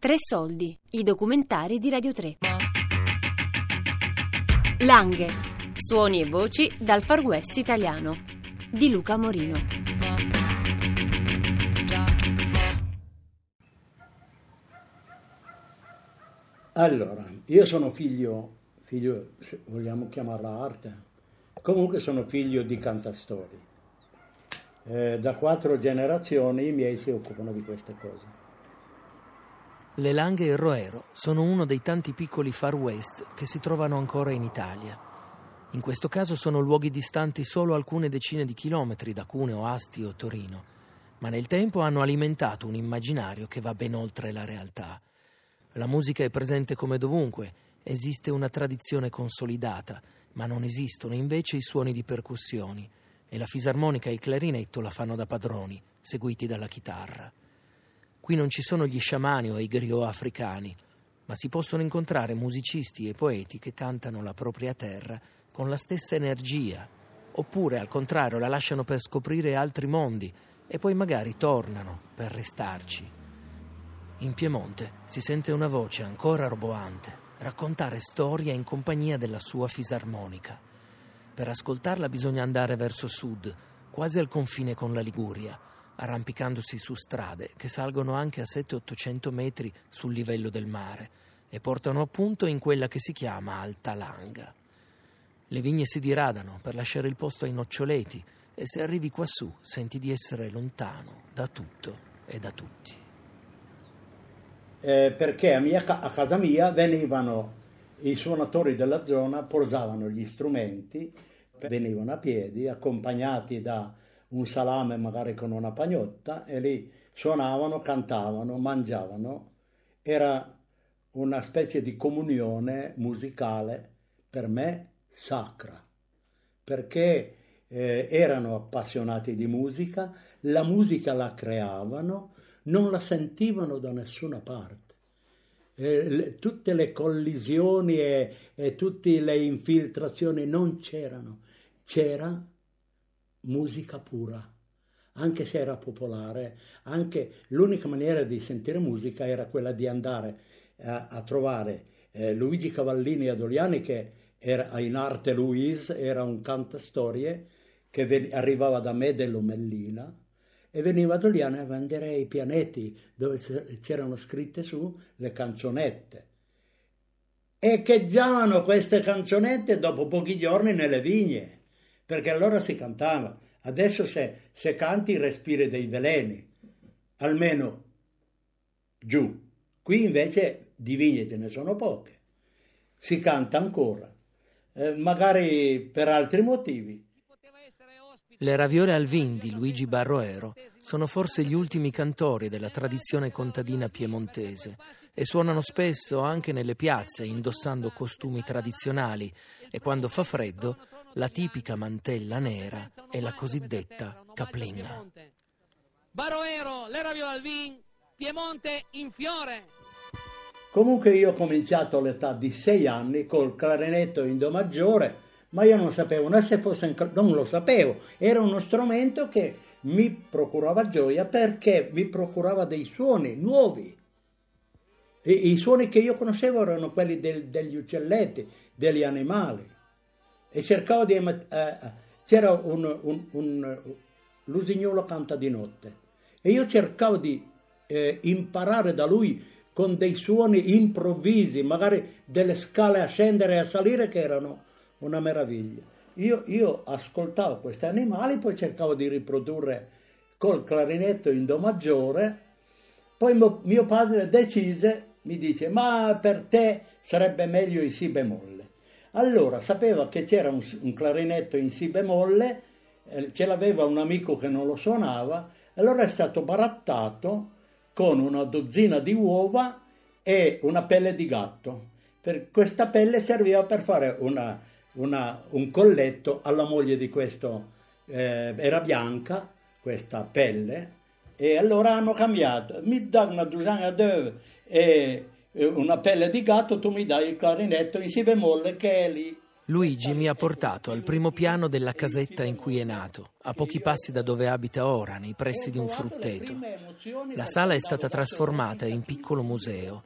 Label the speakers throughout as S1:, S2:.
S1: Tre soldi, i documentari di Radio 3. Langhe, suoni e voci dal Far West italiano di Luca Morino.
S2: Allora, io sono figlio, figlio, se vogliamo chiamarla arte, comunque sono figlio di cantastori. Eh, da quattro generazioni i miei si occupano di queste cose.
S3: Le Langhe e il Roero sono uno dei tanti piccoli Far West che si trovano ancora in Italia. In questo caso sono luoghi distanti solo alcune decine di chilometri da Cuneo, Asti o Torino, ma nel tempo hanno alimentato un immaginario che va ben oltre la realtà. La musica è presente come dovunque, esiste una tradizione consolidata, ma non esistono invece i suoni di percussioni, e la fisarmonica e il clarinetto la fanno da padroni, seguiti dalla chitarra. Qui non ci sono gli sciamani o i griot africani, ma si possono incontrare musicisti e poeti che cantano la propria terra con la stessa energia, oppure al contrario la lasciano per scoprire altri mondi e poi magari tornano per restarci. In Piemonte si sente una voce ancora roboante raccontare storie in compagnia della sua fisarmonica. Per ascoltarla bisogna andare verso sud, quasi al confine con la Liguria arrampicandosi su strade che salgono anche a 700-800 metri sul livello del mare e portano appunto in quella che si chiama Alta Langa. Le vigne si diradano per lasciare il posto ai noccioleti e se arrivi quassù senti di essere lontano da tutto e da tutti.
S2: Eh, perché a, mia, a casa mia venivano i suonatori della zona, posavano gli strumenti, venivano a piedi accompagnati da un salame magari con una pagnotta e lì suonavano, cantavano, mangiavano. Era una specie di comunione musicale per me sacra, perché eh, erano appassionati di musica, la musica la creavano, non la sentivano da nessuna parte. Eh, tutte le collisioni e, e tutte le infiltrazioni non c'erano, c'era musica pura, anche se era popolare, anche l'unica maniera di sentire musica era quella di andare a, a trovare eh, Luigi Cavallini Adoliani che era in arte Louise, era un cantastorie che ven- arrivava da me dell'Omellina e veniva Adoliani a vendere i pianetti dove c'erano scritte su le canzonette. Echeggiavano queste canzonette dopo pochi giorni nelle vigne perché allora si cantava. Adesso se, se canti respiri dei veleni, almeno giù. Qui invece di vigne ce ne sono poche. Si canta ancora, eh, magari per altri motivi.
S3: Le raviole al vin di Luigi Barroero sono forse gli ultimi cantori della tradizione contadina piemontese e suonano spesso anche nelle piazze indossando costumi tradizionali e quando fa freddo la tipica mantella nera e la cosiddetta caplinga.
S4: Baroero, l'era Violalvin, Piemonte in fiore.
S2: Comunque io ho cominciato all'età di sei anni col clarinetto in do maggiore, ma io non sapevo né se fosse in, non lo sapevo, era uno strumento che mi procurava gioia perché mi procurava dei suoni nuovi. E I suoni che io conoscevo erano quelli del, degli uccelletti, degli animali e cercavo di... Eh, c'era un, un, un, l'usignolo canta di notte e io cercavo di eh, imparare da lui con dei suoni improvvisi, magari delle scale a scendere e a salire che erano una meraviglia. Io, io ascoltavo questi animali, poi cercavo di riprodurre col clarinetto in Do maggiore, poi mio, mio padre decise, mi dice, ma per te sarebbe meglio i Si bemolle. Allora sapeva che c'era un, un clarinetto in Si bemolle, eh, ce l'aveva un amico che non lo suonava, allora è stato barattato con una dozzina di uova e una pelle di gatto. Per questa pelle serviva per fare una, una, un colletto alla moglie di questo, eh, era bianca questa pelle, e allora hanno cambiato, mi dà una dozzina d'œuf e una pelle di gatto, tu mi dai il clarinetto in si bemolle che è lì.
S3: Luigi mi ha portato al primo piano della casetta in cui è nato, a pochi passi da dove abita ora, nei pressi di un frutteto. La sala è stata trasformata in piccolo museo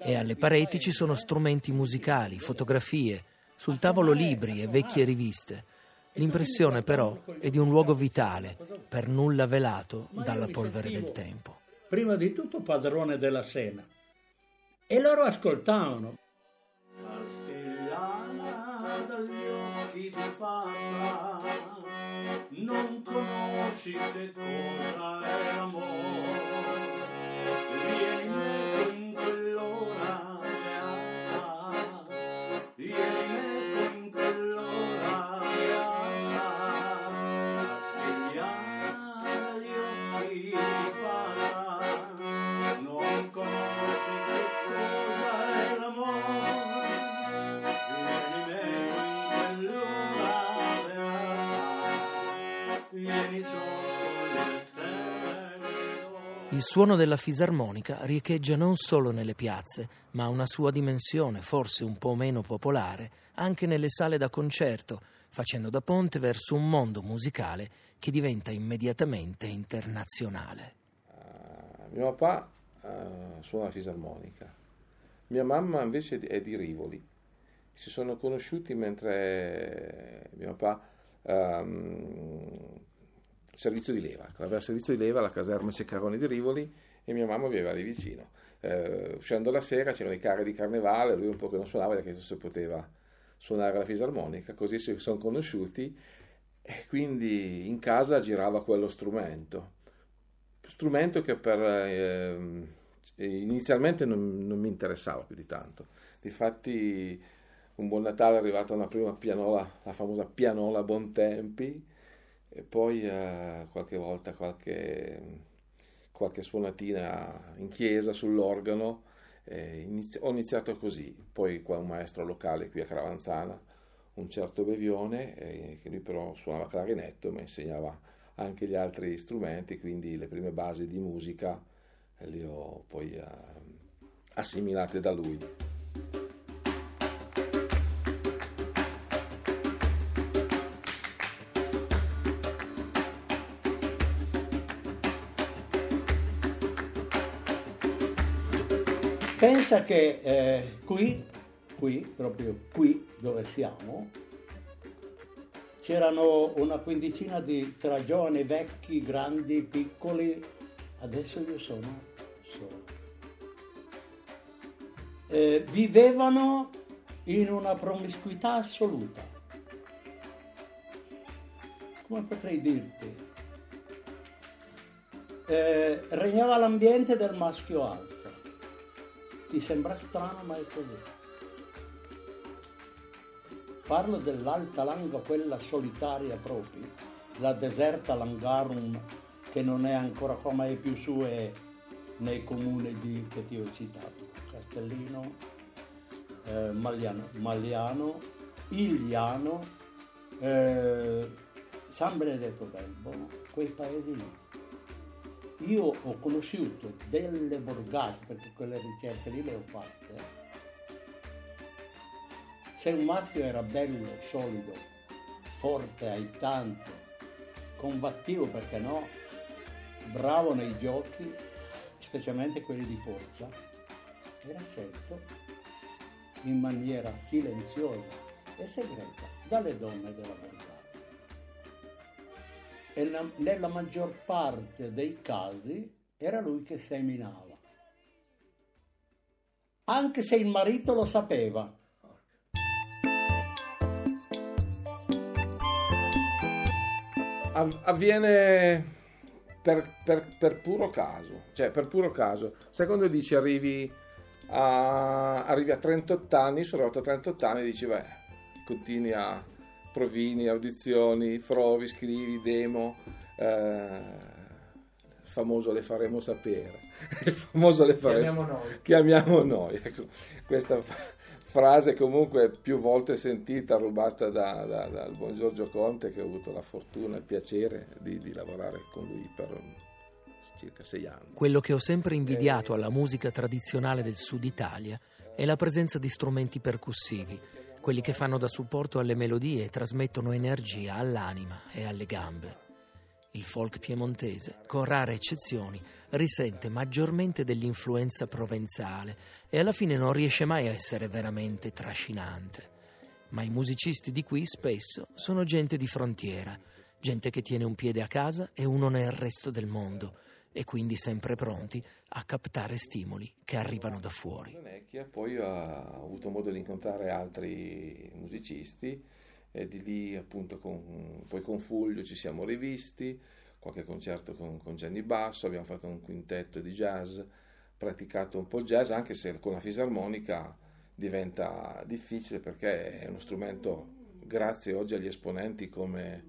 S3: e alle pareti ci sono strumenti musicali, fotografie, sul tavolo libri e vecchie riviste. L'impressione però è di un luogo vitale, per nulla velato dalla polvere del tempo.
S2: Prima di tutto padrone della scena. E loro ascoltavano. Castigliana dagli occhi di fata, non conosci che cosa è l'amore.
S3: Suono della fisarmonica riecheggia non solo nelle piazze, ma ha una sua dimensione, forse un po' meno popolare, anche nelle sale da concerto, facendo da ponte verso un mondo musicale che diventa immediatamente internazionale.
S5: Eh, mio papà eh, suona la fisarmonica, mia mamma invece è di Rivoli. Si sono conosciuti mentre mio papà ehm, servizio di leva, aveva servizio di leva alla caserma Ceccaroni di Rivoli e mia mamma viveva lì vicino. Eh, uscendo la sera c'erano i carri di carnevale, lui un po' che non suonava, gli ha chiesto se poteva suonare la fisarmonica, così si sono conosciuti e quindi in casa girava quello strumento. Strumento che per, ehm, inizialmente non, non mi interessava più di tanto. Difatti un buon Natale è arrivata una prima pianola, la famosa pianola Bontempi, e poi eh, qualche volta qualche, qualche suonatina in chiesa sull'organo. Eh, inizi- ho iniziato così, poi qua un maestro locale qui a Caravanzana, un certo Bevione, eh, che lui però suonava clarinetto, mi insegnava anche gli altri strumenti, quindi le prime basi di musica eh, le ho poi eh, assimilate da lui.
S2: Pensa che eh, qui, qui, proprio qui dove siamo, c'erano una quindicina di tra giovani, vecchi, grandi, piccoli, adesso io sono solo. Eh, vivevano in una promiscuità assoluta. Come potrei dirti? Eh, regnava l'ambiente del maschio alfa. Ti sembra strano, ma è così. Parlo dell'alta langa, quella solitaria proprio, la deserta langarum che non è ancora come è più su è nei comuni di, che ti ho citato, Castellino, eh, Magliano, Magliano, Igliano, eh, San Benedetto Belbo, quei paesi lì. Io ho conosciuto delle borgate, perché quelle ricerche lì le ho fatte, se un maschio era bello, solido, forte, aiutante, combattivo perché no, bravo nei giochi, specialmente quelli di forza, era scelto in maniera silenziosa e segreta dalle donne della borgata. E la- nella maggior parte dei casi era lui che seminava. Anche se il marito lo sapeva.
S5: Av- avviene per, per- per puro caso, cioè per puro caso. Sai quando dici arrivi a, arrivi a 38 anni, sono arrivato a 38 anni e dici, beh, continui a provini, audizioni, provi, scrivi, demo, eh, il famoso le faremo sapere, il famoso le faremo
S3: noi.
S5: chiamiamo noi. Ecco, questa frase comunque più volte sentita, rubata da- da- dal buon Giorgio Conte che ho avuto la fortuna e il piacere di, di lavorare con lui per circa sei anni.
S3: Quello che ho sempre invidiato alla musica tradizionale del sud Italia è la presenza di strumenti percussivi, quelli che fanno da supporto alle melodie e trasmettono energia all'anima e alle gambe. Il folk piemontese, con rare eccezioni, risente maggiormente dell'influenza provenzale e alla fine non riesce mai a essere veramente trascinante. Ma i musicisti di qui spesso sono gente di frontiera, gente che tiene un piede a casa e uno nel resto del mondo e quindi sempre pronti a captare stimoli che arrivano da fuori.
S5: Vecchia poi ha avuto modo di incontrare altri musicisti e di lì appunto con, poi con Fulvio ci siamo rivisti, qualche concerto con, con Gianni Basso, abbiamo fatto un quintetto di jazz, praticato un po' jazz anche se con la fisarmonica diventa difficile perché è uno strumento grazie oggi agli esponenti come,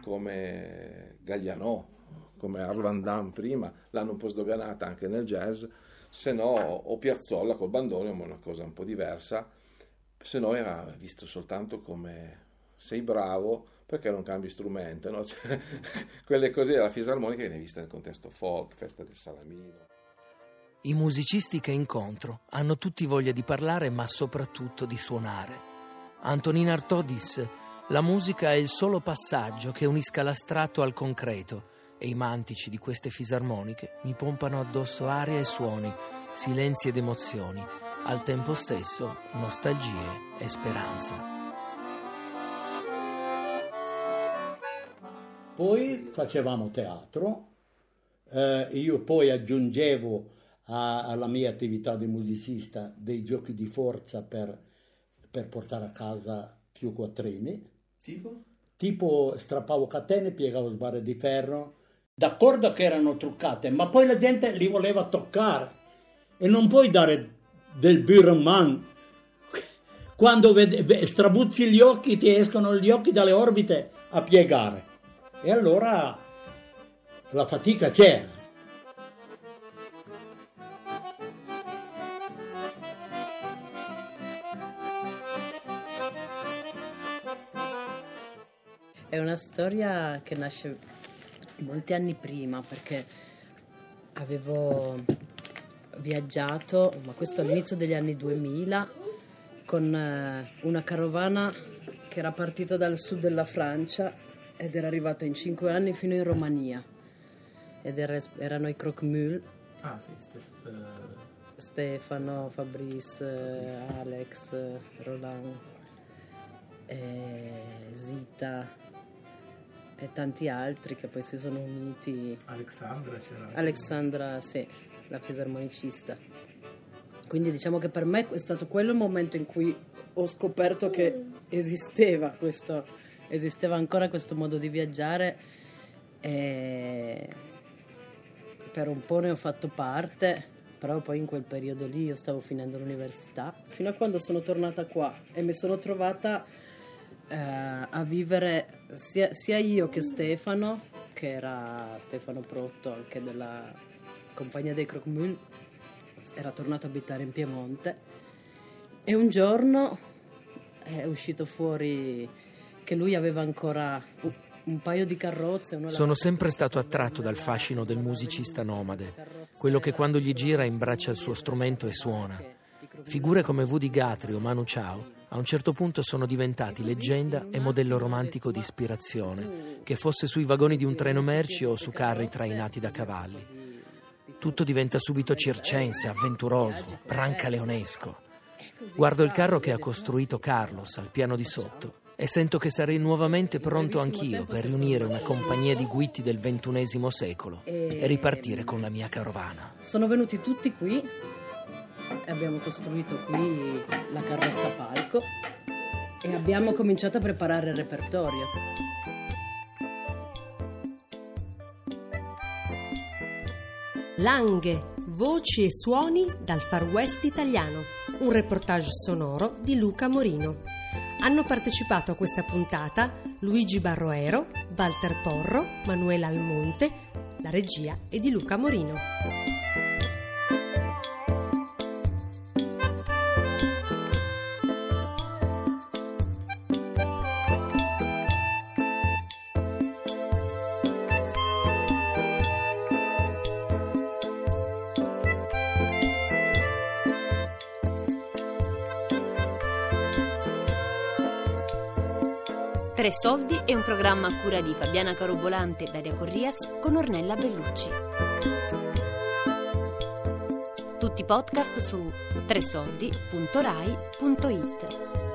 S5: come Gaglianò come Arlan Dam prima, l'hanno un po' sdoganata anche nel jazz, se no, o Piazzolla col bandoneon, una cosa un po' diversa, se no era visto soltanto come sei bravo perché non cambi strumento, no? cioè, quelle cose della fisarmonica viene vista nel contesto folk, festa del salamino.
S3: I musicisti che incontro hanno tutti voglia di parlare ma soprattutto di suonare. Antonin Artaud disse la musica è il solo passaggio che unisca l'astratto al concreto e i mantici di queste fisarmoniche mi pompano addosso aria e suoni, silenzi ed emozioni, al tempo stesso nostalgie e speranza.
S2: Poi facevamo teatro, eh, io poi aggiungevo a, alla mia attività di musicista dei giochi di forza per, per portare a casa più quattrini.
S3: Tipo?
S2: Tipo strappavo catene, piegavo sbarre di ferro, d'accordo che erano truccate, ma poi la gente li voleva toccare. E non puoi dare del Burman quando vede, strabuzzi gli occhi ti escono gli occhi dalle orbite a piegare. E allora la fatica c'era
S6: È una storia che nasce molti anni prima perché avevo viaggiato, ma questo all'inizio degli anni 2000, con eh, una carovana che era partita dal sud della Francia ed era arrivata in cinque anni fino in Romania. Ed era, erano i Croque-Mule.
S3: Ah sì, Stef- uh...
S6: Stefano, Fabrice, Fabrice, Alex, Roland, Zita e tanti altri che poi si sono uniti.
S3: Alexandra c'era.
S6: Alexandra, sì, la fisarmonicista. Quindi diciamo che per me è stato quello il momento in cui ho scoperto che esisteva questo, esisteva ancora questo modo di viaggiare e per un po' ne ho fatto parte, però poi in quel periodo lì io stavo finendo l'università, fino a quando sono tornata qua e mi sono trovata eh, a vivere sia, sia, io che Stefano, che era Stefano Protto, anche della compagnia dei Crocmul, era tornato a abitare in Piemonte e un giorno è uscito fuori che lui aveva ancora un paio di carrozze.
S3: Sono sempre stato attratto dal fascino del musicista nomade, quello che quando gli gira imbraccia il suo strumento e suona. Figure come Woody Guthrie o Manu Chao a un certo punto sono diventati leggenda e modello romantico di ispirazione, che fosse sui vagoni di un treno merci o su carri trainati da cavalli. Tutto diventa subito circense, avventuroso, brancaleonesco. Guardo il carro che ha costruito Carlos al piano di sotto e sento che sarei nuovamente pronto anch'io per riunire una compagnia di guitti del ventunesimo secolo e ripartire con la mia carovana.
S6: Sono venuti tutti qui abbiamo costruito qui la carrozza palco e abbiamo cominciato a preparare il repertorio.
S7: Langhe, voci e suoni dal Far West italiano, un reportage sonoro di Luca Morino. Hanno partecipato a questa puntata Luigi Barroero, Walter Porro, Manuela Almonte, la regia è di Luca Morino.
S1: Tre Soldi è un programma a cura di Fabiana Carobolante e Daria Corrias con Ornella Bellucci. Tutti i podcast su tresoldi.rai.it.